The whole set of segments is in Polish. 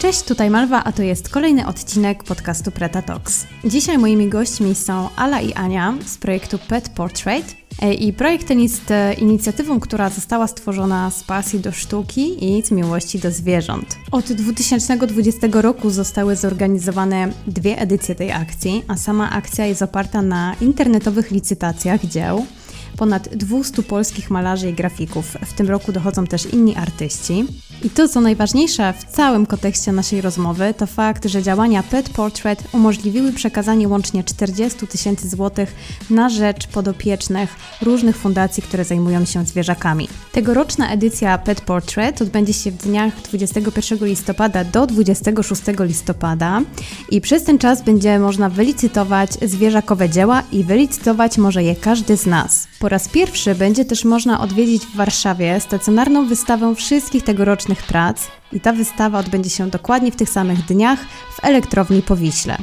Cześć, tutaj Malwa, a to jest kolejny odcinek podcastu Preta Talks. Dzisiaj moimi gośćmi są Ala i Ania z projektu Pet Portrait. E, I projekt ten jest e, inicjatywą, która została stworzona z pasji do sztuki i z miłości do zwierząt. Od 2020 roku zostały zorganizowane dwie edycje tej akcji, a sama akcja jest oparta na internetowych licytacjach dzieł ponad 200 polskich malarzy i grafików. W tym roku dochodzą też inni artyści. I to, co najważniejsze w całym kontekście naszej rozmowy, to fakt, że działania Pet Portrait umożliwiły przekazanie łącznie 40 tysięcy złotych na rzecz podopiecznych różnych fundacji, które zajmują się zwierzakami. Tegoroczna edycja Pet Portrait odbędzie się w dniach 21 listopada do 26 listopada i przez ten czas będzie można wylicytować zwierzakowe dzieła i wylicytować może je każdy z nas. Po raz pierwszy będzie też można odwiedzić w Warszawie stacjonarną wystawę wszystkich tegorocznych prac i ta wystawa odbędzie się dokładnie w tych samych dniach w elektrowni Powiśle.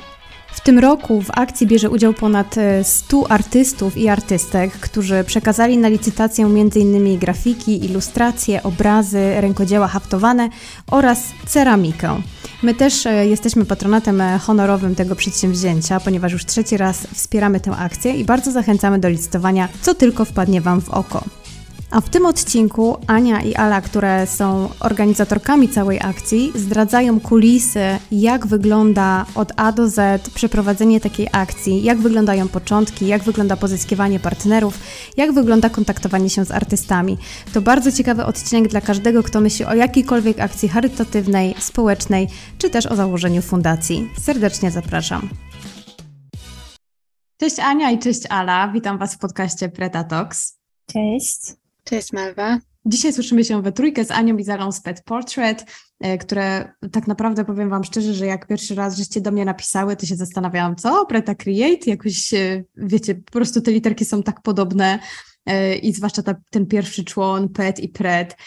W tym roku w akcji bierze udział ponad 100 e, artystów i artystek, którzy przekazali na licytację m.in. grafiki, ilustracje, obrazy, rękodzieła haftowane oraz ceramikę. My też e, jesteśmy patronatem e, honorowym tego przedsięwzięcia, ponieważ już trzeci raz wspieramy tę akcję i bardzo zachęcamy do licytowania, co tylko wpadnie Wam w oko. A w tym odcinku Ania i Ala, które są organizatorkami całej akcji, zdradzają kulisy, jak wygląda od A do Z przeprowadzenie takiej akcji, jak wyglądają początki, jak wygląda pozyskiwanie partnerów, jak wygląda kontaktowanie się z artystami. To bardzo ciekawy odcinek dla każdego, kto myśli o jakiejkolwiek akcji charytatywnej, społecznej, czy też o założeniu fundacji. Serdecznie zapraszam. Cześć Ania i cześć Ala, witam Was w podcaście Preta Talks. Cześć. Cześć Malwa. Dzisiaj słyszymy się we trójkę z Anią i Zarą z Pet Portrait, e, które tak naprawdę powiem Wam szczerze, że jak pierwszy raz żeście do mnie napisały, to się zastanawiałam, co? Preta Create? Jakoś, e, wiecie, po prostu te literki są tak podobne e, i zwłaszcza ta, ten pierwszy człon, pet i pret,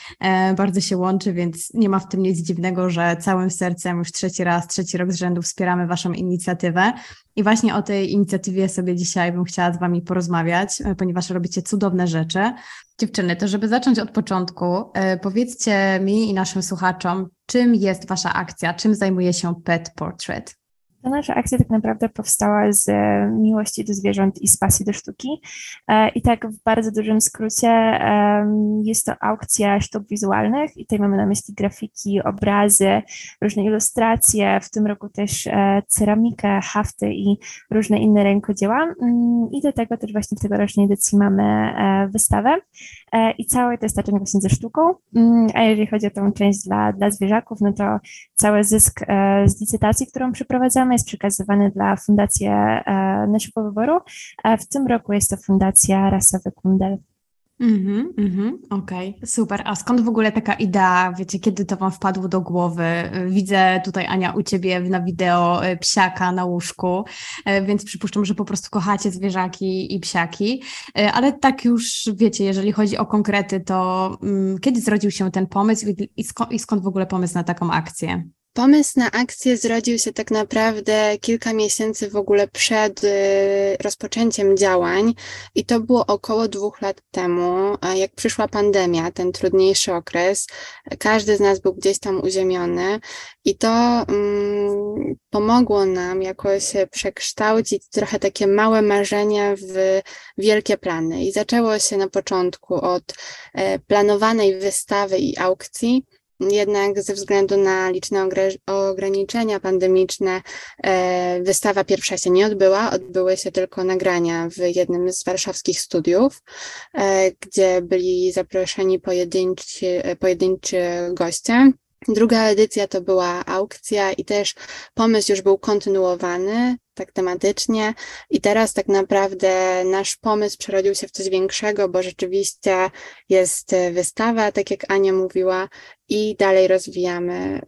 bardzo się łączy, więc nie ma w tym nic dziwnego, że całym sercem już trzeci raz, trzeci rok z rzędu wspieramy Waszą inicjatywę. I właśnie o tej inicjatywie sobie dzisiaj bym chciała z Wami porozmawiać, ponieważ robicie cudowne rzeczy. Dziewczyny, to żeby zacząć od początku, e, powiedzcie mi i naszym słuchaczom, czym jest Wasza akcja, czym zajmuje się Pet Portrait? Ta nasza akcja tak naprawdę powstała z e, miłości do zwierząt i z pasji do sztuki. E, I tak w bardzo dużym skrócie jest to aukcja sztuk wizualnych i tutaj mamy na myśli grafiki, obrazy, różne ilustracje, w tym roku też e, ceramikę, hafty i różne inne rękodzieła. Mm, I do tego też właśnie w tegorocznej edycji mamy wystawę i całe to jest otoczenie właśnie ze sztuką. Mm, a jeżeli chodzi o tą część dla, dla zwierzaków, no to cały zysk z licytacji, którą przeprowadzamy, jest przekazywany dla Fundacji e, naszego wyboru. W tym roku jest to Fundacja Rasowy Kundel. Mhm, mhm, okej, okay, super. A skąd w ogóle taka idea, wiecie, kiedy to Wam wpadło do głowy? Widzę tutaj, Ania, u Ciebie na wideo e, psiaka na łóżku, e, więc przypuszczam, że po prostu kochacie zwierzaki i psiaki, ale tak już, wiecie, jeżeli chodzi o konkrety, to um, kiedy zrodził się ten pomysł i skąd w ogóle pomysł na taką akcję? Pomysł na akcję zrodził się tak naprawdę kilka miesięcy w ogóle przed y, rozpoczęciem działań i to było około dwóch lat temu, jak przyszła pandemia, ten trudniejszy okres. Każdy z nas był gdzieś tam uziemiony i to um, pomogło nam jakoś przekształcić trochę takie małe marzenia w wielkie plany. I zaczęło się na początku od e, planowanej wystawy i aukcji, jednak ze względu na liczne ograniczenia pandemiczne e, wystawa pierwsza się nie odbyła, odbyły się tylko nagrania w jednym z warszawskich studiów, e, gdzie byli zaproszeni pojedynczy, pojedynczy goście. Druga edycja to była aukcja i też pomysł już był kontynuowany tak tematycznie i teraz tak naprawdę nasz pomysł przerodził się w coś większego, bo rzeczywiście jest wystawa, tak jak Ania mówiła i dalej rozwijamy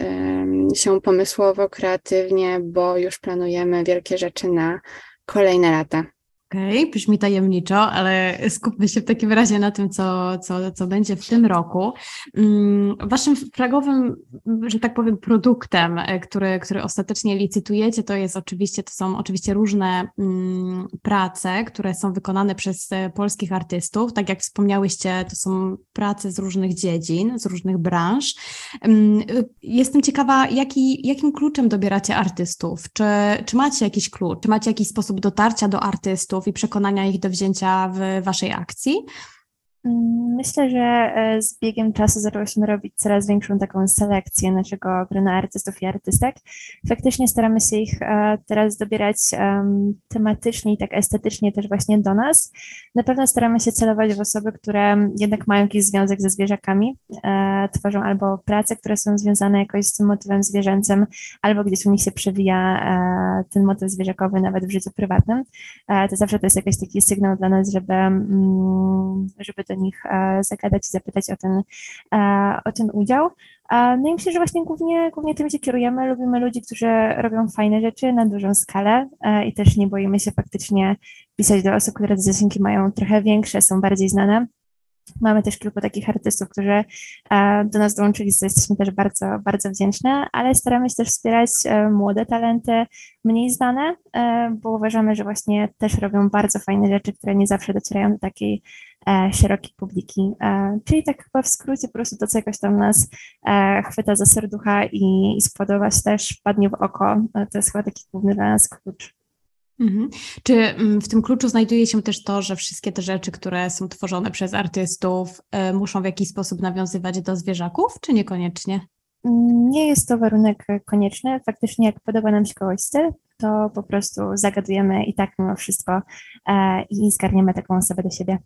się pomysłowo, kreatywnie, bo już planujemy wielkie rzeczy na kolejne lata. Okej, okay, brzmi tajemniczo, ale skupmy się w takim razie na tym, co, co, co będzie w tym roku. Mm, waszym flagowym, że tak powiem, produktem, e, który, który ostatecznie licytujecie, to jest oczywiście, to są oczywiście różne mm, prace, które są wykonane przez e, polskich artystów. Tak jak wspomniałyście, to są prace z różnych dziedzin, z różnych branż. Mm, jestem ciekawa, jaki, jakim kluczem dobieracie artystów? Czy, czy macie jakiś klucz? Czy macie jakiś sposób dotarcia do artystów? I przekonania ich do wzięcia w Waszej akcji? Mm, myślę, że e, z biegiem czasu zaczęłyśmy robić coraz większą taką selekcję naszego grona artystów i artystek. Faktycznie staramy się ich e, teraz dobierać tematycznie i tak estetycznie też właśnie do nas. Na pewno staramy się celować w osoby, które jednak mają jakiś związek ze zwierzakami, e, tworzą albo prace, które są związane jakoś z tym motywem zwierzęcym, albo gdzieś u nich się przewija ten motyw zwierzakowy nawet w życiu prywatnym. To zawsze to jest jakiś taki sygnał dla nas, żeby, mm, żeby do nich e, zagadać i zapytać o ten, e, o ten udział. No i myślę, że właśnie głównie, głównie tym się kierujemy. Lubimy ludzi, którzy robią fajne rzeczy na dużą skalę e, i też nie boimy się faktycznie pisać do osób, które zasięgi mają trochę większe, są bardziej znane. Mamy też kilku takich artystów, którzy do nas dołączyli, co jesteśmy też bardzo, bardzo wdzięczne, ale staramy się też wspierać młode talenty, mniej znane, bo uważamy, że właśnie też robią bardzo fajne rzeczy, które nie zawsze docierają do takiej E, szerokiej publiki. E, czyli tak chyba w skrócie po prostu to, co jakoś tam nas e, chwyta za serducha i, i spodoba się też, padnie w oko. To jest chyba taki główny dla nas klucz. Mhm. Czy mm, w tym kluczu znajduje się też to, że wszystkie te rzeczy, które są tworzone przez artystów, muszą w jakiś sposób nawiązywać do zwierzaków, czy niekoniecznie? Nie jest to warunek konieczny. Faktycznie, jak podoba nam się kogoś styl, to po prostu zagadujemy i tak mimo wszystko i zgarniemy taką osobę do siebie.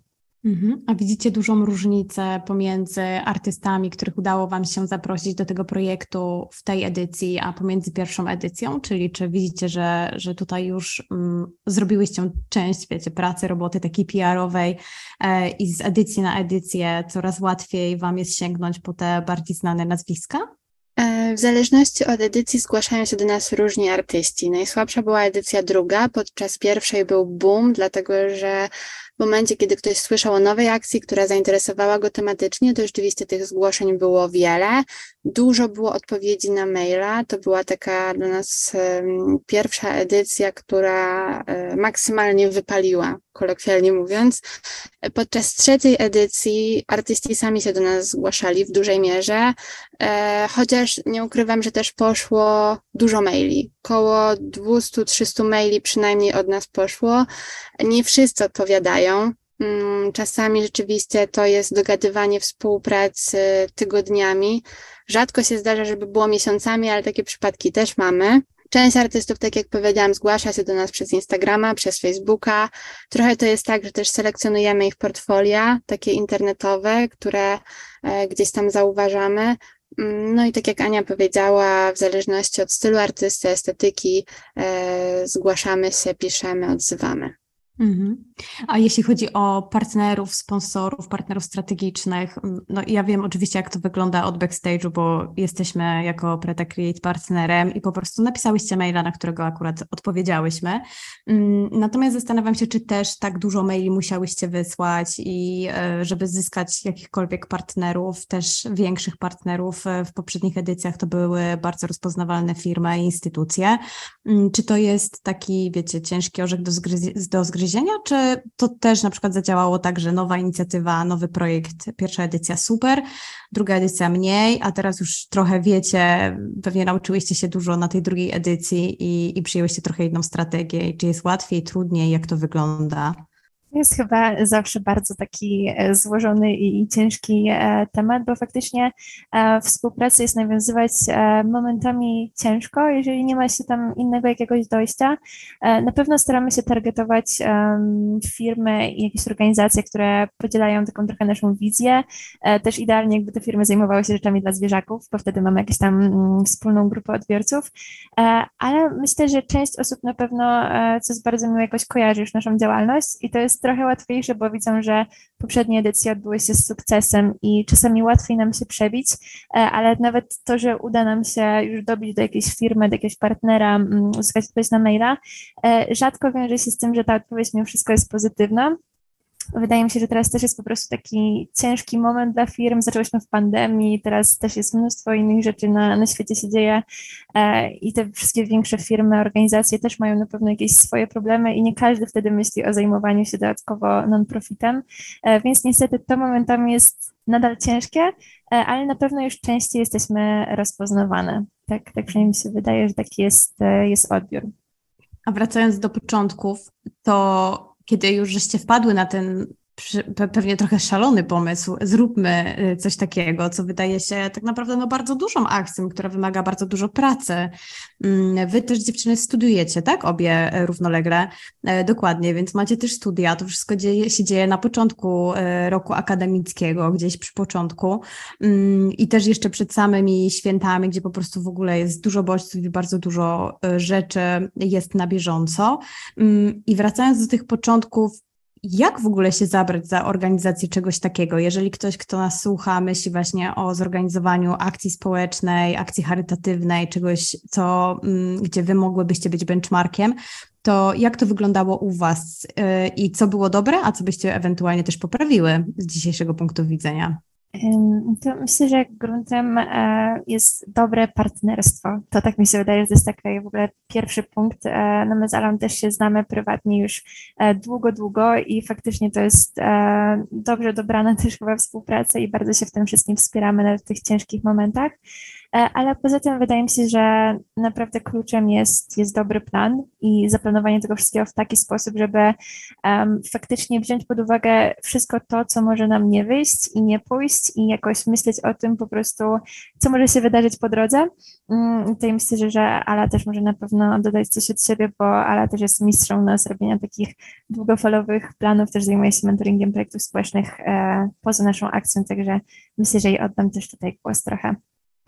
Mhm. A widzicie dużą różnicę pomiędzy artystami, których udało Wam się zaprosić do tego projektu w tej edycji, a pomiędzy pierwszą edycją? Czyli czy widzicie, że, że tutaj już mm, zrobiłyście część, wiecie, pracy, roboty takiej PR-owej e, i z edycji na edycję coraz łatwiej Wam jest sięgnąć po te bardziej znane nazwiska? E, w zależności od edycji zgłaszają się do nas różni artyści. Najsłabsza była edycja druga, podczas pierwszej był boom, dlatego że w momencie, kiedy ktoś słyszał o nowej akcji, która zainteresowała go tematycznie, to rzeczywiście tych zgłoszeń było wiele. Dużo było odpowiedzi na maila. To była taka dla nas pierwsza edycja, która e, maksymalnie wypaliła, kolokwialnie mówiąc. Podczas trzeciej edycji artyści sami się do nas zgłaszali w dużej mierze, e, chociaż nie ukrywam, że też poszło dużo maili. Około 200-300 maili przynajmniej od nas poszło. Nie wszyscy odpowiadają. Mm, czasami rzeczywiście to jest dogadywanie współpracy tygodniami. Rzadko się zdarza, żeby było miesiącami, ale takie przypadki też mamy. Część artystów, tak jak powiedziałam, zgłasza się do nas przez Instagrama, przez Facebooka. Trochę to jest tak, że też selekcjonujemy ich portfolia, takie internetowe, które e, gdzieś tam zauważamy. Mm, no i tak jak Ania powiedziała, w zależności od stylu artysty, estetyki, e, zgłaszamy się, piszemy, odzywamy. Mhm. A jeśli chodzi o partnerów, sponsorów, partnerów strategicznych, no ja wiem oczywiście, jak to wygląda od backstage'u, bo jesteśmy jako Preta Create partnerem i po prostu napisałyście maila, na którego akurat odpowiedziałyśmy. Mm, natomiast zastanawiam się, czy też tak dużo maili musiałyście wysłać i e, żeby zyskać jakichkolwiek partnerów, też większych partnerów e, w poprzednich edycjach to były bardzo rozpoznawalne firmy i instytucje. Mm, czy to jest taki, wiecie, ciężki orzech do, do zgryzienia, czy to też na przykład zadziałało tak, że nowa inicjatywa, nowy projekt, pierwsza edycja super, druga edycja mniej, a teraz już trochę wiecie, pewnie nauczyłyście się dużo na tej drugiej edycji i, i przyjęłyście trochę inną strategię. Czy jest łatwiej, trudniej, jak to wygląda? Jest chyba zawsze bardzo taki e, złożony i ciężki e, temat, bo faktycznie e, współpracę jest nawiązywać momentami ciężko, jeżeli nie ma się tam innego jakiegoś dojścia. Na pewno staramy się targetować firmy i jakieś organizacje, które podzielają taką trochę naszą wizję. Też idealnie, jakby te firmy zajmowały się rzeczami dla zwierzaków, bo wtedy mamy jakąś tam mm, wspólną grupę odbiorców. Ale myślę, że część osób na pewno, co jest bardzo miłe, jakoś kojarzy już naszą działalność i to jest trochę łatwiejsze, bo widzą, że poprzednie edycje odbyły się z sukcesem i czasami łatwiej nam się przebić, e, ale nawet to, że uda nam się już dobić do jakiejś firmy, do jakiegoś partnera, mm, uzyskać odpowiedź na maila, e, rzadko wiąże się z tym, że ta odpowiedź mimo wszystko jest pozytywna. Wydaje mi się, że teraz też jest po prostu taki ciężki moment dla firm. Zaczęłyśmy w pandemii, teraz też jest mnóstwo innych rzeczy na, na świecie się dzieje e, i te wszystkie większe firmy, organizacje też mają na pewno jakieś swoje problemy i nie każdy wtedy myśli o zajmowaniu się dodatkowo non-profitem, e, więc niestety to momentami jest nadal ciężkie, e, ale na pewno już częściej jesteśmy rozpoznawane. Tak, tak mi się wydaje, że taki jest, e, jest odbiór. A wracając do początków, to kiedy już żeście wpadły na ten pewnie trochę szalony pomysł, zróbmy y, coś takiego, co wydaje się tak naprawdę no, bardzo dużą akcją, która wymaga bardzo dużo pracy. Mm, wy też dziewczyny studiujecie, tak? Obie e, równolegle, e, dokładnie, więc macie też studia, to wszystko dzieje, się dzieje na początku e, roku akademickiego, gdzieś przy początku mm, i też jeszcze przed samymi świętami, gdzie po prostu w ogóle jest dużo bodźców i bardzo dużo rzeczy jest na bieżąco. Mm, I wracając do tych początków, jak w ogóle się zabrać za organizację czegoś takiego? Jeżeli ktoś, kto nas słucha, myśli właśnie o zorganizowaniu akcji społecznej, akcji charytatywnej, czegoś, co, mm, gdzie wy mogłybyście być benchmarkiem, to jak to wyglądało u Was y, i co było dobre, a co byście ewentualnie też poprawiły z dzisiejszego punktu widzenia? To myślę, że gruntem e, jest dobre partnerstwo. To tak mi się wydaje, że to jest taki w ogóle pierwszy punkt. E, no my z Alą też się znamy prywatnie już e, długo, długo i faktycznie to jest dobrze dobrana też chyba współpraca i bardzo się w tym wszystkim wspieramy w tych ciężkich momentach. E, ale poza tym wydaje mi się, że naprawdę kluczem jest, jest dobry plan i zaplanowanie tego wszystkiego w taki sposób, żeby um, faktycznie wziąć pod uwagę wszystko to, co może nam nie wyjść i nie pójść i jakoś myśleć o tym po prostu, co może się wydarzyć po drodze. Tutaj myślę, że, że Ala też może na pewno dodać coś od siebie, bo Ala też jest mistrzą na zrobienia takich długofalowych planów, też zajmuje się mentoringiem projektów społecznych e, poza naszą akcją, także myślę, że jej oddam też tutaj głos trochę.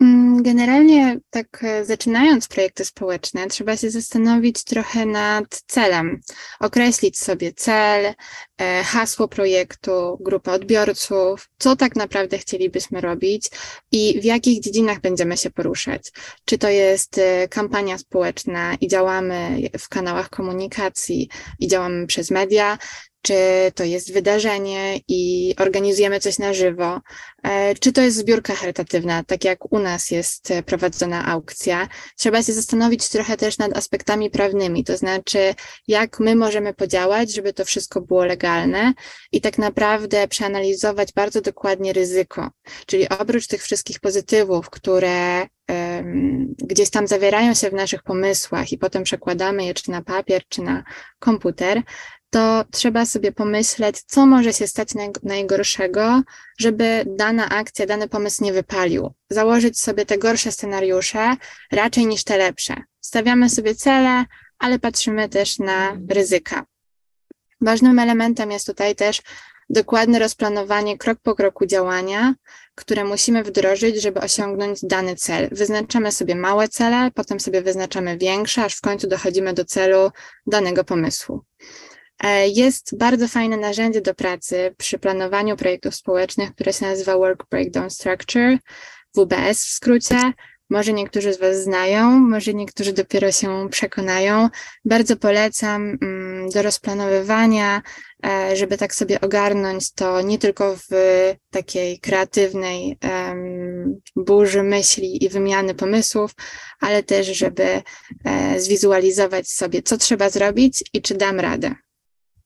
Mm, generalnie, tak e, zaczynając projekty społeczne, trzeba się zastanowić trochę nad celem, określić sobie cel, e, hasło projektu, grupę odbiorców, co tak naprawdę chcielibyśmy robić i w jakich dziedzinach będziemy się poruszać. Czy to jest e, kampania społeczna i działamy w kanałach komunikacji i działamy przez media, czy to jest wydarzenie i organizujemy coś na żywo, e, czy to jest zbiórka charytatywna, tak jak u nas jest prowadzona aukcja. Trzeba się zastanowić trochę też nad aspektami prawnymi, to znaczy, jak my możemy podziałać, żeby to wszystko było legalne i tak naprawdę przeanalizować bardzo dokładnie ryzyko. Czyli oprócz tych wszystkich pozytywów, które gdzieś tam zawierają się w naszych pomysłach i potem przekładamy je czy na papier, czy na komputer, to trzeba sobie pomyśleć, co może się stać najgorszego, żeby dana akcja, dany pomysł nie wypalił. Założyć sobie te gorsze scenariusze raczej niż te lepsze. Stawiamy sobie cele, ale patrzymy też na ryzyka. Ważnym elementem jest tutaj też dokładne rozplanowanie krok po kroku działania, które musimy wdrożyć, żeby osiągnąć dany cel. Wyznaczamy sobie małe cele, potem sobie wyznaczamy większe, aż w końcu dochodzimy do celu danego pomysłu. E, jest bardzo fajne narzędzie do pracy przy planowaniu projektów społecznych, które się nazywa Work Breakdown Structure, WBS w skrócie. Może niektórzy z Was znają, może niektórzy dopiero się przekonają. Bardzo polecam mm, do rozplanowywania, e, żeby tak sobie ogarnąć to nie tylko w takiej kreatywnej burzy myśli i wymiany pomysłów, ale też, żeby e, zwizualizować sobie, co trzeba zrobić i czy dam radę.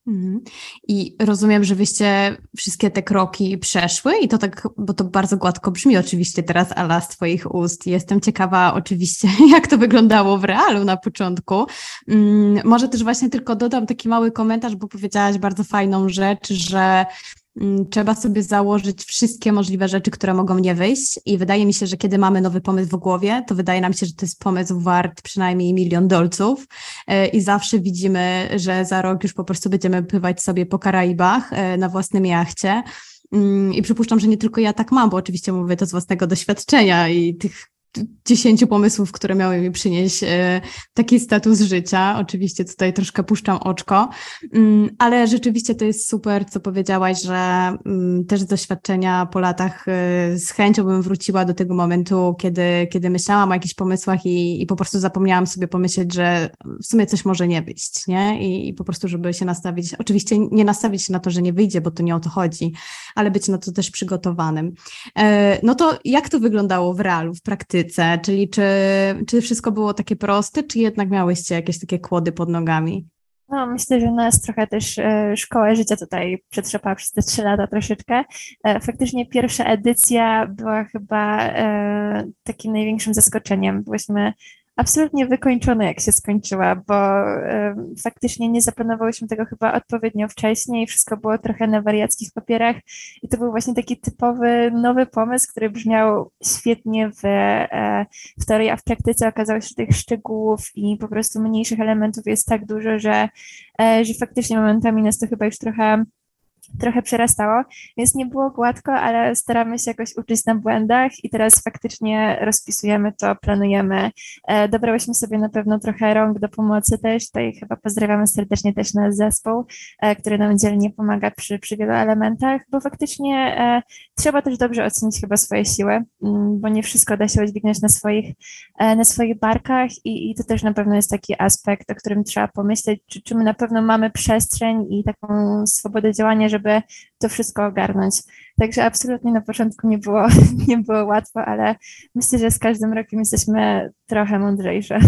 Mhm. I rozumiem, że wyście wszystkie te kroki przeszły i to tak, bo to bardzo gładko brzmi oczywiście teraz, Ala, z Twoich ust. Jestem ciekawa oczywiście, jak to wyglądało w realu na początku. Mm, może też właśnie tylko dodam taki mały komentarz, bo powiedziałaś bardzo fajną rzecz, że trzeba sobie założyć wszystkie możliwe rzeczy, które mogą nie wyjść. I wydaje mi się, że kiedy mamy nowy pomysł w głowie, to wydaje nam się, że to jest pomysł wart przynajmniej milion dolców. E, I zawsze widzimy, że za rok już po prostu będziemy pływać sobie po Karaibach e, na własnym jachcie. Mm, I przypuszczam, że nie tylko ja tak mam, bo oczywiście mówię to z własnego doświadczenia i tych dziesięciu pomysłów, które miały mi przynieść e, taki status życia. Oczywiście tutaj troszkę puszczam oczko, mm, ale rzeczywiście to jest super, co powiedziałaś, że mm, też z doświadczenia po latach e, z chęcią bym wróciła do tego momentu, kiedy, kiedy myślałam o jakichś pomysłach i, i po prostu zapomniałam sobie pomyśleć, że w sumie coś może nie wyjść, nie? I, I po prostu, żeby się nastawić, oczywiście nie nastawić się na to, że nie wyjdzie, bo to nie o to chodzi, ale być na to też przygotowanym. E, no to jak to wyglądało w realu, w praktyce? Czyli czy, czy wszystko było takie proste, czy jednak miałyście jakieś takie kłody pod nogami? No, myślę, że nas trochę też e, szkoła życia tutaj przetrzepała przez te trzy lata troszeczkę. E, faktycznie pierwsza edycja była chyba e, takim największym zaskoczeniem. Byliśmy absolutnie wykończone, jak się skończyła, bo y, faktycznie nie zaplanowałyśmy tego chyba odpowiednio wcześniej, wszystko było trochę na wariackich papierach i to był właśnie taki typowy nowy pomysł, który brzmiał świetnie w, e, w teorii, a w praktyce okazało się, że tych szczegółów i po prostu mniejszych elementów jest tak dużo, że, e, że faktycznie momentami nas to chyba już trochę trochę przerastało, więc nie było gładko, ale staramy się jakoś uczyć na błędach i teraz faktycznie rozpisujemy to, planujemy. E, dobrałyśmy sobie na pewno trochę rąk do pomocy też, tutaj chyba pozdrawiamy serdecznie też nasz zespół, e, który nam dzielnie pomaga przy, przy wielu elementach, bo faktycznie e, trzeba też dobrze ocenić chyba swoje siły, mm, bo nie wszystko da się udźwignąć na swoich, na swoich barkach i, i to też na pewno jest taki aspekt, o którym trzeba pomyśleć, czy, czy my na pewno mamy przestrzeń i taką swobodę działania, żeby to wszystko ogarnąć. Także absolutnie na początku nie było, nie było łatwo, ale myślę, że z każdym rokiem jesteśmy trochę mądrzejsze.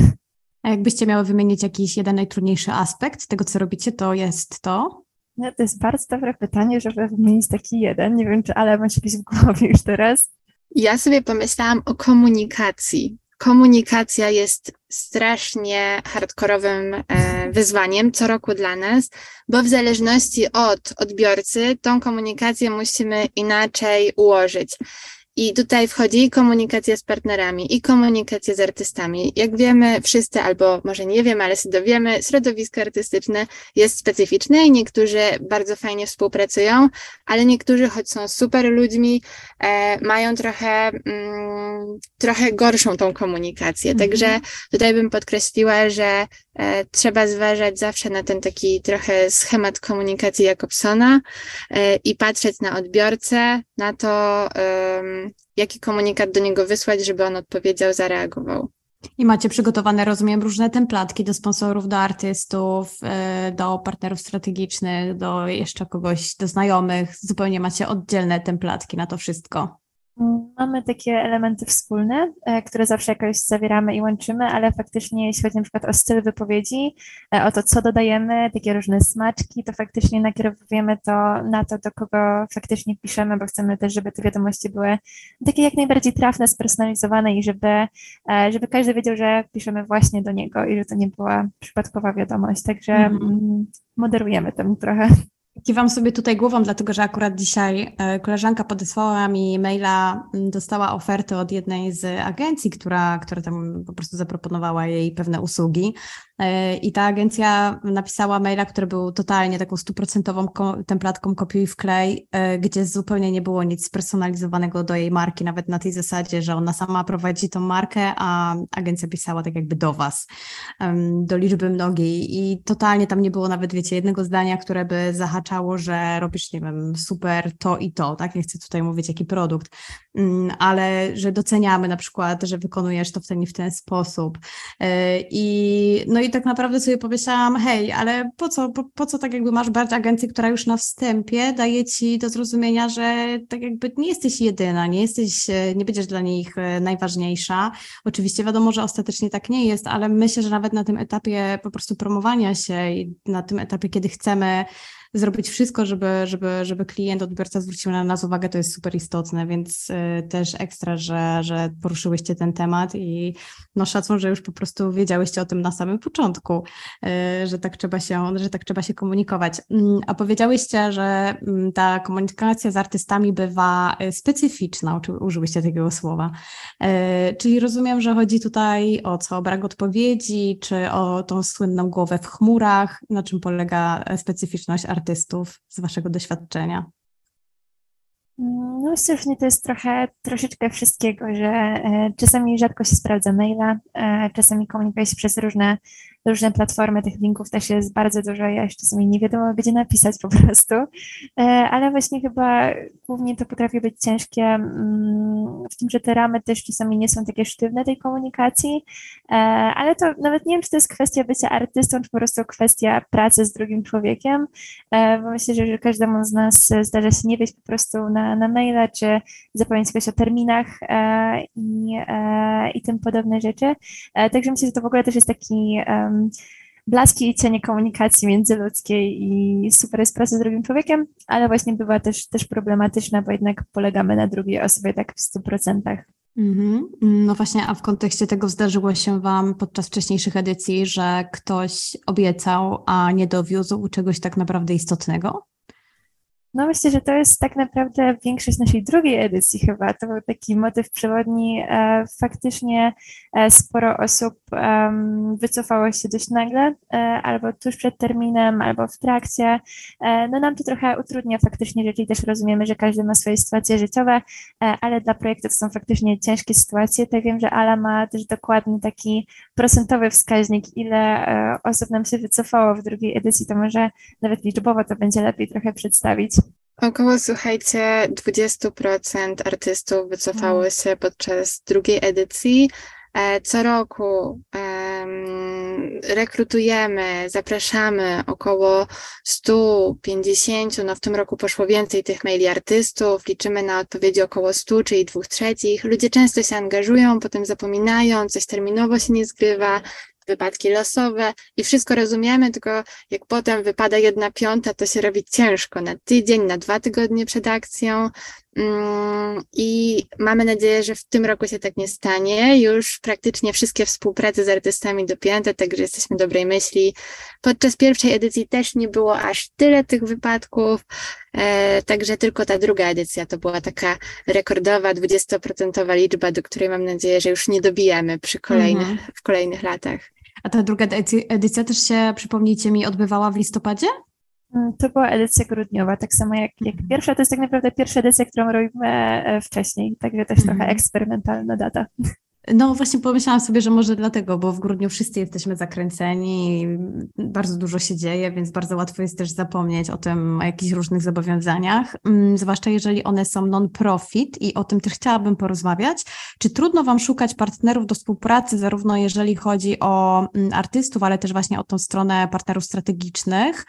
A jakbyście miały wymienić jakiś jeden najtrudniejszy aspekt tego, co robicie, to jest to? No, to jest bardzo dobre pytanie, żeby wymienić taki jeden. Nie wiem, czy ale masz jakiś w głowie już teraz. Ja sobie pomyślałam o komunikacji, komunikacja jest strasznie hardkorowym e, wyzwaniem co roku dla nas, bo w zależności od odbiorcy tą komunikację musimy inaczej ułożyć. I tutaj wchodzi i komunikacja z partnerami, i komunikacja z artystami. Jak wiemy wszyscy, albo może nie wiemy, ale się dowiemy, środowisko artystyczne jest specyficzne i niektórzy bardzo fajnie współpracują, ale niektórzy, choć są super ludźmi, e, mają trochę, mm, trochę gorszą tą komunikację. Mhm. Także tutaj bym podkreśliła, że e, trzeba zważać zawsze na ten taki trochę schemat komunikacji Jakobsona e, i patrzeć na odbiorcę, na to, jaki komunikat do niego wysłać, żeby on odpowiedział, zareagował. I macie przygotowane, rozumiem, różne templatki do sponsorów, do artystów, e, do partnerów strategicznych, do jeszcze kogoś, do znajomych. Zupełnie macie oddzielne templatki na to wszystko. Mamy takie elementy wspólne, e, które zawsze jakoś zawieramy i łączymy, ale faktycznie jeśli chodzi na przykład o styl wypowiedzi, e, o to, co dodajemy, takie różne smaczki, to faktycznie nakierowujemy to na to, do kogo faktycznie piszemy, bo chcemy też, żeby te wiadomości były takie jak najbardziej trafne, spersonalizowane i żeby, e, żeby każdy wiedział, że piszemy właśnie do niego i że to nie była przypadkowa wiadomość. Także mm. moderujemy tym trochę. Kiwam sobie tutaj głową, dlatego że akurat dzisiaj e, koleżanka podesłała mi maila, dostała ofertę od jednej z agencji, która, która tam po prostu zaproponowała jej pewne usługi. E, I ta agencja napisała maila, który był totalnie taką stuprocentową templatką kopiuj i wklej, e, gdzie zupełnie nie było nic spersonalizowanego do jej marki, nawet na tej zasadzie, że ona sama prowadzi tą markę, a agencja pisała tak jakby do was, do liczby mnogiej i totalnie tam nie było nawet, wiecie, jednego zdania, które by zahaczało, że robisz, nie wiem, super to i to, tak? Nie chcę tutaj mówić, jaki produkt, mm, ale że doceniamy na przykład, że wykonujesz to w ten i w ten sposób. E, I no i tak naprawdę sobie pomyślałam, hej, ale po co, po, po co tak jakby masz brać agencję, która już na wstępie daje ci do zrozumienia, że tak jakby nie jesteś jedyna, nie jesteś, e, nie będziesz dla nich e, najważniejsza. Oczywiście wiadomo, że ostatecznie tak nie jest, ale myślę, że nawet na tym etapie po prostu promowania się i na tym etapie, kiedy chcemy zrobić wszystko, żeby, żeby, żeby klient, odbiorca zwrócił na nas uwagę, to jest super istotne, więc y, też ekstra, że, że poruszyłyście ten temat i no szacun, że już po prostu wiedziałyście o tym na samym początku, y, że tak trzeba się, że tak trzeba się komunikować. Mm, a powiedziałyście, że mm, ta komunikacja z artystami bywa y, specyficzna, użyłyście takiego słowa. Czyli rozumiem, że chodzi tutaj o co? Brak odpowiedzi, czy o tą słynną głowę w chmurach? Na czym polega specyficzność artystów? Artystów z Waszego doświadczenia? No że to jest trochę, troszeczkę wszystkiego, że e, czasami rzadko się sprawdza maila, e, czasami komunikuje się przez różne różne platformy, tych linków też jest bardzo dużo, ja jeszcze czasami nie wiadomo, gdzie napisać po prostu, e, ale właśnie chyba głównie to potrafi być ciężkie mm, w tym, że te ramy też czasami nie są takie sztywne tej komunikacji, e, ale to nawet nie wiem, czy to jest kwestia bycia artystą, czy po prostu kwestia pracy z drugim człowiekiem, e, bo myślę, że, każdemu z nas zdarza się nie wejść po prostu na, na maila, czy zapomnieć coś o terminach i, i tym podobne rzeczy. Także myślę, że to w ogóle też jest taki blaski i cienie komunikacji międzyludzkiej i super jest praca z drugim człowiekiem, ale właśnie bywa też, też problematyczna, bo jednak polegamy na drugiej osobie tak w 100%. Mm-hmm. No właśnie, a w kontekście tego zdarzyło się Wam podczas wcześniejszych edycji, że ktoś obiecał, a nie dowiózł czegoś tak naprawdę istotnego? No myślę, że to jest tak naprawdę większość naszej drugiej edycji chyba. To był taki motyw przewodni. E, faktycznie e, sporo osób wycofało się dość nagle, e, albo tuż przed terminem, albo w trakcie. No nam to trochę utrudnia faktycznie rzeczy też rozumiemy, że każdy ma swoje sytuacje życiowe, ale dla projektów są faktycznie ciężkie sytuacje. Tak wiem, że Ala ma też dokładny taki procentowy wskaźnik, ile osób nam się wycofało w drugiej edycji, to może nawet liczbowo to będzie lepiej trochę przedstawić. Około, słuchajcie, 20% artystów wycofało mm. się podczas drugiej edycji. E, co roku um, rekrutujemy, zapraszamy około 150, no w tym roku poszło więcej tych maili artystów, liczymy na odpowiedzi około 100, czyli dwóch trzecich. Ludzie często się angażują, potem zapominają, coś terminowo się nie zgrywa, wypadki losowe i wszystko rozumiemy, tylko jak potem wypada jedna piąta, to się robi ciężko na tydzień, na dwa tygodnie przed akcją. Mm, I mamy nadzieję, że w tym roku się tak nie stanie. Już praktycznie wszystkie współprace z artystami dopięte, także jesteśmy dobrej myśli. Podczas pierwszej edycji też nie było aż tyle tych wypadków, e, także tylko ta druga edycja to była taka rekordowa, 20% liczba, do której mam nadzieję, że już nie dobijemy przy kolejnych, mhm. w kolejnych latach. A ta druga edycja też się, przypomnijcie mi, odbywała w listopadzie? Mm, to była edycja grudniowa, tak samo jak, jak mhm. pierwsza. To jest tak naprawdę pierwsza edycja, którą robimy e, wcześniej, także też trochę mhm. eksperymentalna data. No właśnie pomyślałam sobie, że może dlatego, bo w grudniu wszyscy jesteśmy zakręceni, bardzo dużo się dzieje, więc bardzo łatwo jest też zapomnieć o tym, o jakichś różnych zobowiązaniach, mm, zwłaszcza jeżeli one są non-profit i o tym też chciałabym porozmawiać. Czy trudno Wam szukać partnerów do współpracy, zarówno jeżeli chodzi o mm, artystów, ale też właśnie o tą stronę partnerów strategicznych?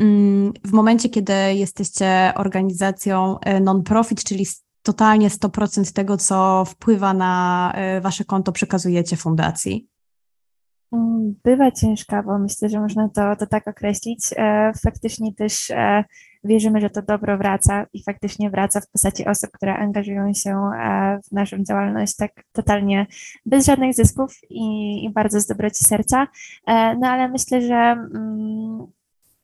Mm, w momencie, kiedy jesteście organizacją e, non-profit, czyli totalnie 100% tego, co wpływa na e, wasze konto, przekazujecie fundacji? Mm, bywa ciężka, bo myślę, że można to, to tak określić. E, faktycznie też e, wierzymy, że to dobro wraca i faktycznie wraca w postaci osób, które angażują się w naszą działalność tak totalnie bez żadnych zysków i, i bardzo z dobroci serca. No ale myślę, że mm,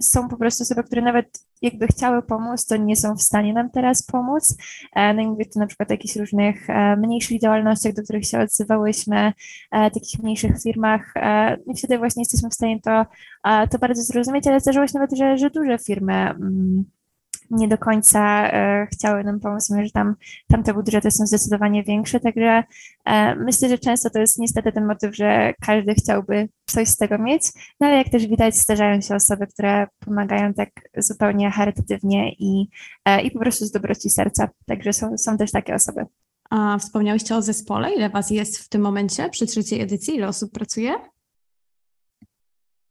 są po prostu osoby, które nawet jakby chciały pomóc, to nie są w stanie nam teraz pomóc. E, no i mówię tu na przykład o jakichś różnych e, mniejszych działalnościach, do których się odzywałyśmy, e, takich mniejszych firmach i wtedy właśnie jesteśmy w stanie to, to bardzo zrozumieć, ale zdarzyło się nawet, że, że duże firmy mm, nie do końca e, chciały nam pomóc. Myślę, że tam, tam te budżety są zdecydowanie większe, także e, myślę, że często to jest niestety ten motyw, że każdy chciałby coś z tego mieć, no ale jak też widać, zdarzają się osoby, które pomagają tak zupełnie charytatywnie i, e, i po prostu z dobroci serca, także są, są też takie osoby. A wspomniałyście o zespole, ile Was jest w tym momencie przy trzeciej edycji, ile osób pracuje?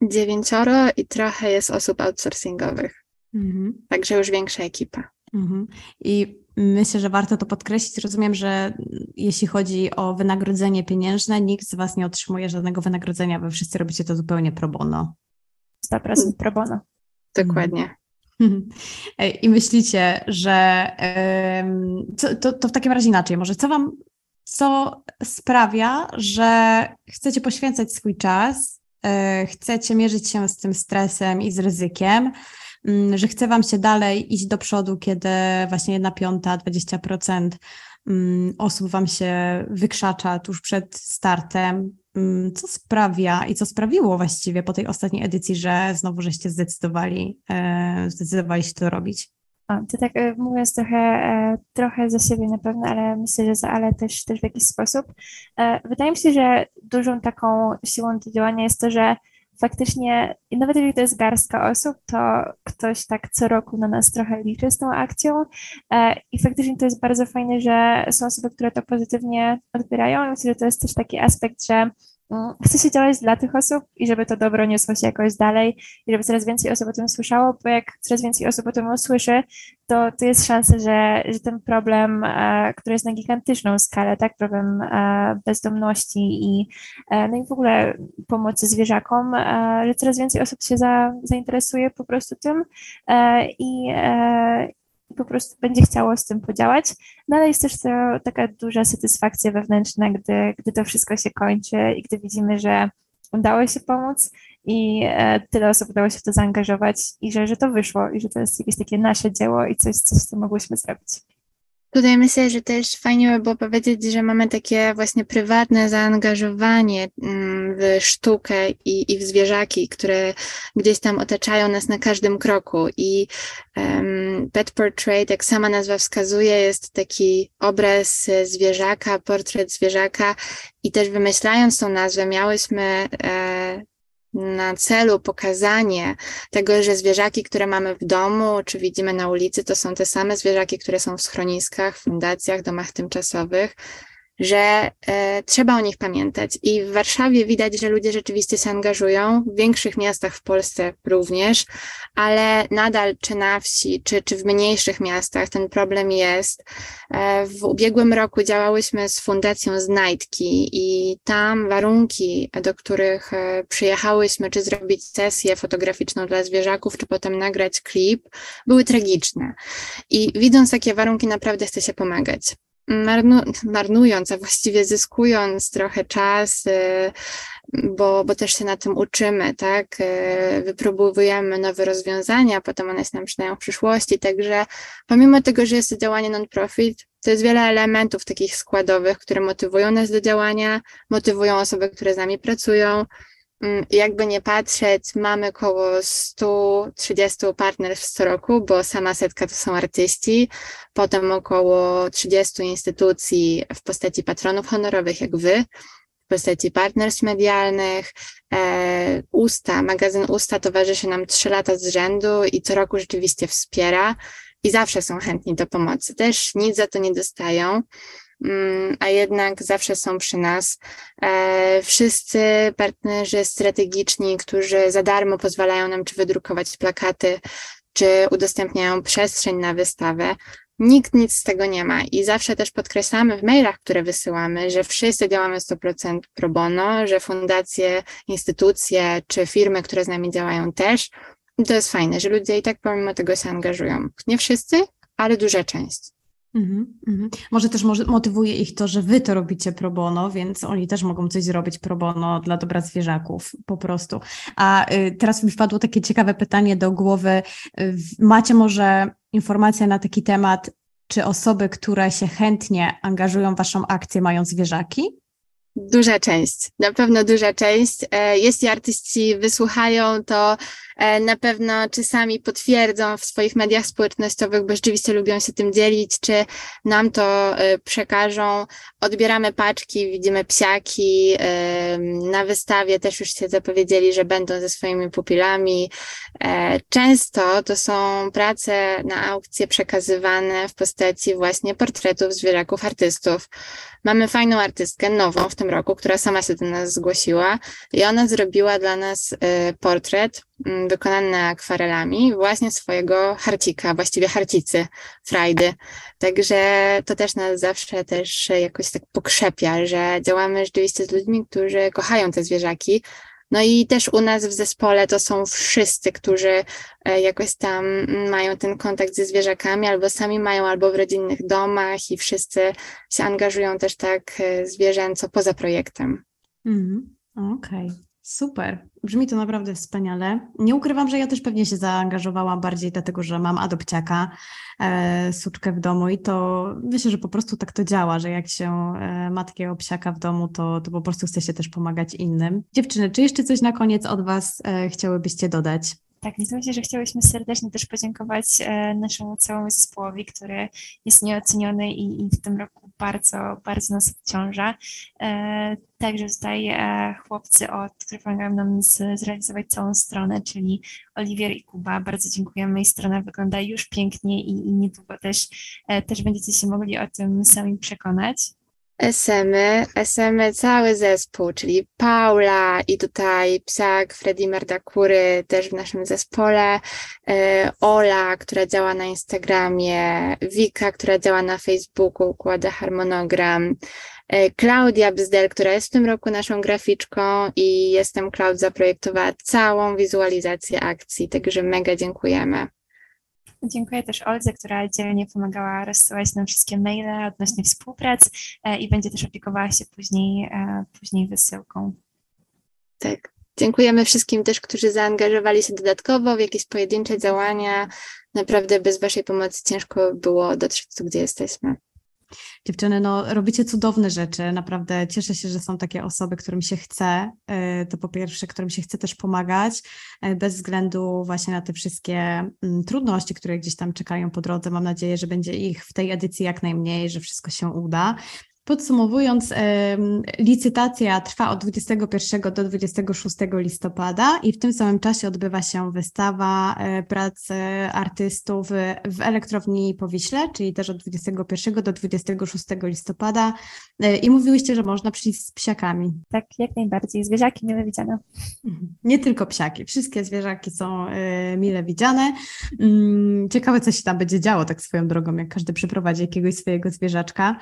Dziewięcioro i trochę jest osób outsourcingowych. Mhm. Także już większa ekipa. Mhm. I myślę, że warto to podkreślić. Rozumiem, że jeśli chodzi o wynagrodzenie pieniężne, nikt z Was nie otrzymuje żadnego wynagrodzenia, wy wszyscy robicie to zupełnie pro bono. 100% pro bono. Dokładnie. Mhm. I myślicie, że to, to, to w takim razie inaczej, może co Wam, co sprawia, że chcecie poświęcać swój czas, e, chcecie mierzyć się z tym stresem i z ryzykiem, że chce Wam się dalej iść do przodu, kiedy właśnie jedna piąta, 20% mm, osób Wam się wykrzacza tuż przed startem. Mm, co sprawia i co sprawiło właściwie po tej ostatniej edycji, że znowu żeście zdecydowali, e, zdecydowali się to robić? To tak e, mówiąc trochę, e, trochę za siebie na pewno, ale myślę, że za Ale też, też w jakiś sposób. Wydaje mi się, że dużą taką siłą do działania jest to, że faktycznie, nawet jeżeli to jest garstka osób, to ktoś tak co roku na nas trochę liczy z tą akcją i faktycznie to jest bardzo fajne, że są osoby, które to pozytywnie odbierają. Myślę, że to jest też taki aspekt, że chce się działać dla tych osób i żeby to dobro niosło się jakoś dalej i żeby coraz więcej osób o tym słyszało, bo jak coraz więcej osób o tym usłyszy, to, to jest szansa, że, że ten problem, e, który jest na gigantyczną skalę, tak, problem e, bezdomności i, e, no i w ogóle pomocy zwierzakom, e, że coraz więcej osób się za, zainteresuje po prostu tym e, i, po prostu będzie chciało z tym podziałać. No ale jest też to taka duża satysfakcja wewnętrzna, gdy, gdy to wszystko się kończy i gdy widzimy, że udało się pomóc i e, tyle osób udało się w to zaangażować i że, że to wyszło i że to jest jakieś takie nasze dzieło i coś, coś co mogłyśmy zrobić. Tutaj myślę, że też fajnie by było powiedzieć, że mamy takie właśnie prywatne zaangażowanie mm, w sztukę i, i w zwierzaki, które gdzieś tam otaczają nas na każdym kroku. I um, Pet Portrait, jak sama nazwa wskazuje, jest taki obraz zwierzaka, portret zwierzaka. I też wymyślając tą nazwę, miałyśmy e, na celu pokazanie tego, że zwierzaki, które mamy w domu, czy widzimy na ulicy, to są te same zwierzaki, które są w schroniskach, fundacjach, domach tymczasowych, że e, trzeba o nich pamiętać. I w Warszawie widać, że ludzie rzeczywiście się angażują, w większych miastach w Polsce również, ale nadal czy na wsi, czy, czy w mniejszych miastach ten problem jest. E, w ubiegłym roku działałyśmy z Fundacją Znajdki i tam warunki, do których e, przyjechałyśmy, czy zrobić sesję fotograficzną dla zwierzaków, czy potem nagrać klip, były tragiczne. I widząc takie warunki, naprawdę chce się pomagać marnu, marnując, a właściwie zyskując trochę czas, y, bo, bo też się na tym uczymy, tak? Y, wypróbujemy nowe rozwiązania, potem one się nam przydają w przyszłości. Także pomimo tego, że jest to działanie non-profit, to jest wiele elementów takich składowych, które motywują nas do działania, motywują osoby, które z nami pracują, jakby nie patrzeć, mamy około 130 partnerstw co roku, bo sama setka to są artyści, potem około 30 instytucji w postaci patronów honorowych, jak wy, w postaci partnerstw medialnych. E, Usta, magazyn Usta towarzyszy nam 3 lata z rzędu i co roku rzeczywiście wspiera i zawsze są chętni do pomocy. Też nic za to nie dostają. Mm, a jednak zawsze są przy nas. E, wszyscy partnerzy strategiczni, którzy za darmo pozwalają nam czy wydrukować plakaty, czy udostępniają przestrzeń na wystawę, Nikt nic z tego nie ma i zawsze też podkreślamy w mailach, które wysyłamy, że wszyscy działamy 100% pro bono, że fundacje, instytucje czy firmy, które z nami działają też. I to jest fajne, że ludzie i tak pomimo tego się angażują. Nie wszyscy, ale duża część. Mm -hmm. Może też motywuje ich to, że wy to robicie pro bono, więc oni też mogą coś zrobić pro bono dla dobra zwierzaków po prostu. A y, teraz mi wpadło takie ciekawe pytanie do głowy. Y, macie może informację na taki temat, czy osoby, które się chętnie angażują w waszą akcję, mają zwierzaki? Duża część, na pewno duża część. E, jeśli artyści wysłuchają, to na pewno czasami potwierdzą w swoich mediach społecznościowych, bo rzeczywiście lubią się tym dzielić, czy nam to e, przekażą. Odbieramy paczki, widzimy psiaki. Na wystawie też już się zapowiedzieli, że będą ze swoimi pupilami. Często to są prace na aukcje przekazywane w postaci właśnie portretów zwierzaków artystów. Mamy fajną artystkę, nową w tym roku, która sama się do nas zgłosiła i ona zrobiła dla nas portret mm, wykonany akwarelami właśnie swojego harcika, właściwie harcicy, frajdy. Także to też nas zawsze też jakoś tak pokrzepia, że działamy rzeczywiście z ludźmi, którzy kochają te zwierzaki, no i też u nas w zespole to są wszyscy, którzy e, jakoś tam mają ten kontakt ze zwierzakami, albo sami mają, albo w rodzinnych domach i wszyscy się angażują też tak e, zwierzęco poza projektem. Mm, Okej. Okay. Super, brzmi to naprawdę wspaniale. Nie ukrywam, że ja też pewnie się zaangażowałam bardziej, dlatego że mam adopciaka, e, suczkę w domu i to myślę, że po prostu tak to działa, że jak się e, ma takiego psiaka w domu, to, to po prostu chce się też pomagać innym. Dziewczyny, czy jeszcze coś na koniec od Was e, chciałybyście dodać? Tak, więc myślę, że chciałyśmy serdecznie też podziękować e, naszemu całemu zespołowi, który jest nieoceniony i, i w tym roku bardzo, bardzo nas obciąża. E, także tutaj e, chłopcy, od, którzy pomagają nam zrealizować całą stronę, czyli Oliwier i Kuba, bardzo dziękujemy i strona wygląda już pięknie i, i niedługo też, też będziecie się mogli o tym sami przekonać. SM-y, SM-y, cały zespół, czyli Paula i tutaj Psiak, Freddy Merdakury też w naszym zespole, e, Ola, która działa na Instagramie, Wika, która działa na Facebooku, układa harmonogram, e, Klaudia Bzdel, która jest w tym roku naszą graficzką i jestem Cloud zaprojektowała całą wizualizację akcji, także mega dziękujemy. Dziękuję też Olze, która dzielnie pomagała rozsyłać nam wszystkie maile odnośnie współprac e, i będzie też opiekowała się później, e, później wysyłką. Tak. Dziękujemy wszystkim też, którzy zaangażowali się dodatkowo w jakieś pojedyncze działania. Naprawdę bez Waszej pomocy ciężko było dotrzeć tu, gdzie jesteśmy. Dziewczyny, no robicie cudowne rzeczy, naprawdę cieszę się, że są takie osoby, którym się chce, y, to po pierwsze, którym się chce też pomagać, y, bez względu właśnie na te wszystkie mm, trudności, które gdzieś tam czekają po drodze. Mam nadzieję, że będzie ich w tej edycji jak najmniej, że wszystko się uda. Podsumowując, licytacja trwa od 21 do 26 listopada i w tym samym czasie odbywa się wystawa e, prac artystów w elektrowni Powiśle, czyli też od 21 do 26 listopada. E, I mówiłyście, że można przyjść z psiakami. Tak, jak najbardziej. Zwierzaki mile widziane. Mhm. Nie tylko psiaki, wszystkie zwierzaki są e, mile widziane. Mm, ciekawe, co się tam będzie działo, tak swoją drogą, jak każdy przyprowadzi jakiegoś swojego zwierzaczka.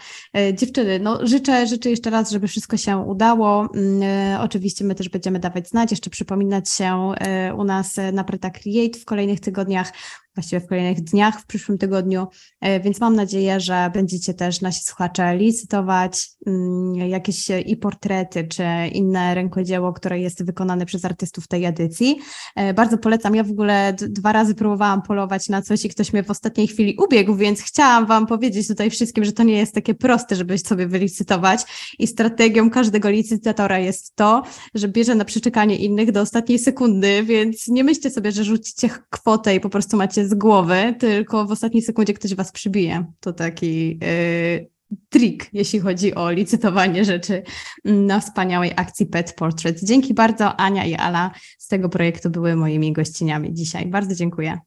Dziewczyny, no, życzę, życzę jeszcze raz, żeby wszystko się udało. Mm, e, oczywiście my też będziemy dawać znać, jeszcze przypominać się e, u nas na Preta Create w kolejnych tygodniach właściwie w kolejnych dniach, w przyszłym tygodniu, e, więc mam nadzieję, że będziecie też nasi słuchacze licytować mm, jakieś i portrety, czy inne rękodzieło, które jest wykonane przez artystów tej edycji. E, bardzo polecam, ja w ogóle dwa razy próbowałam polować na coś i ktoś mnie w ostatniej chwili ubiegł, więc chciałam Wam powiedzieć tutaj wszystkim, że to nie jest takie proste, żeby sobie wylicytować. I strategią każdego licytatora jest to, że bierze na przeczekanie innych do ostatniej sekundy, więc nie myślcie sobie, że rzucicie kwotę i po prostu macie z głowy, tylko w ostatniej sekundzie ktoś was przybije. To taki yy, trik, jeśli chodzi o licytowanie rzeczy na wspaniałej akcji Pet Portrait. Dzięki bardzo Ania i Ala z tego projektu były moimi gościniami dzisiaj. Bardzo dziękuję.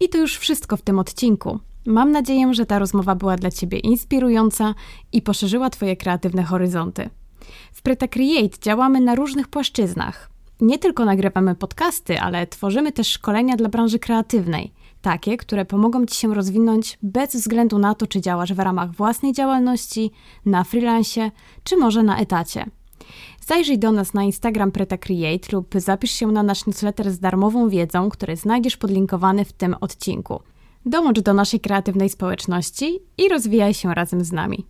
I to już wszystko w tym odcinku. Mam nadzieję, że ta rozmowa była dla Ciebie inspirująca i poszerzyła Twoje kreatywne horyzonty. W Preta Create działamy na różnych płaszczyznach. Nie tylko nagrywamy podcasty, ale tworzymy też szkolenia dla branży kreatywnej – takie, które pomogą Ci się rozwinąć bez względu na to, czy działasz w ramach własnej działalności, na freelancie, czy może na etacie. Zajrzyj do nas na Instagram Preta Create lub zapisz się na nasz newsletter z darmową wiedzą, który znajdziesz podlinkowany w tym odcinku. Dołącz do naszej kreatywnej społeczności i rozwijaj się razem z nami.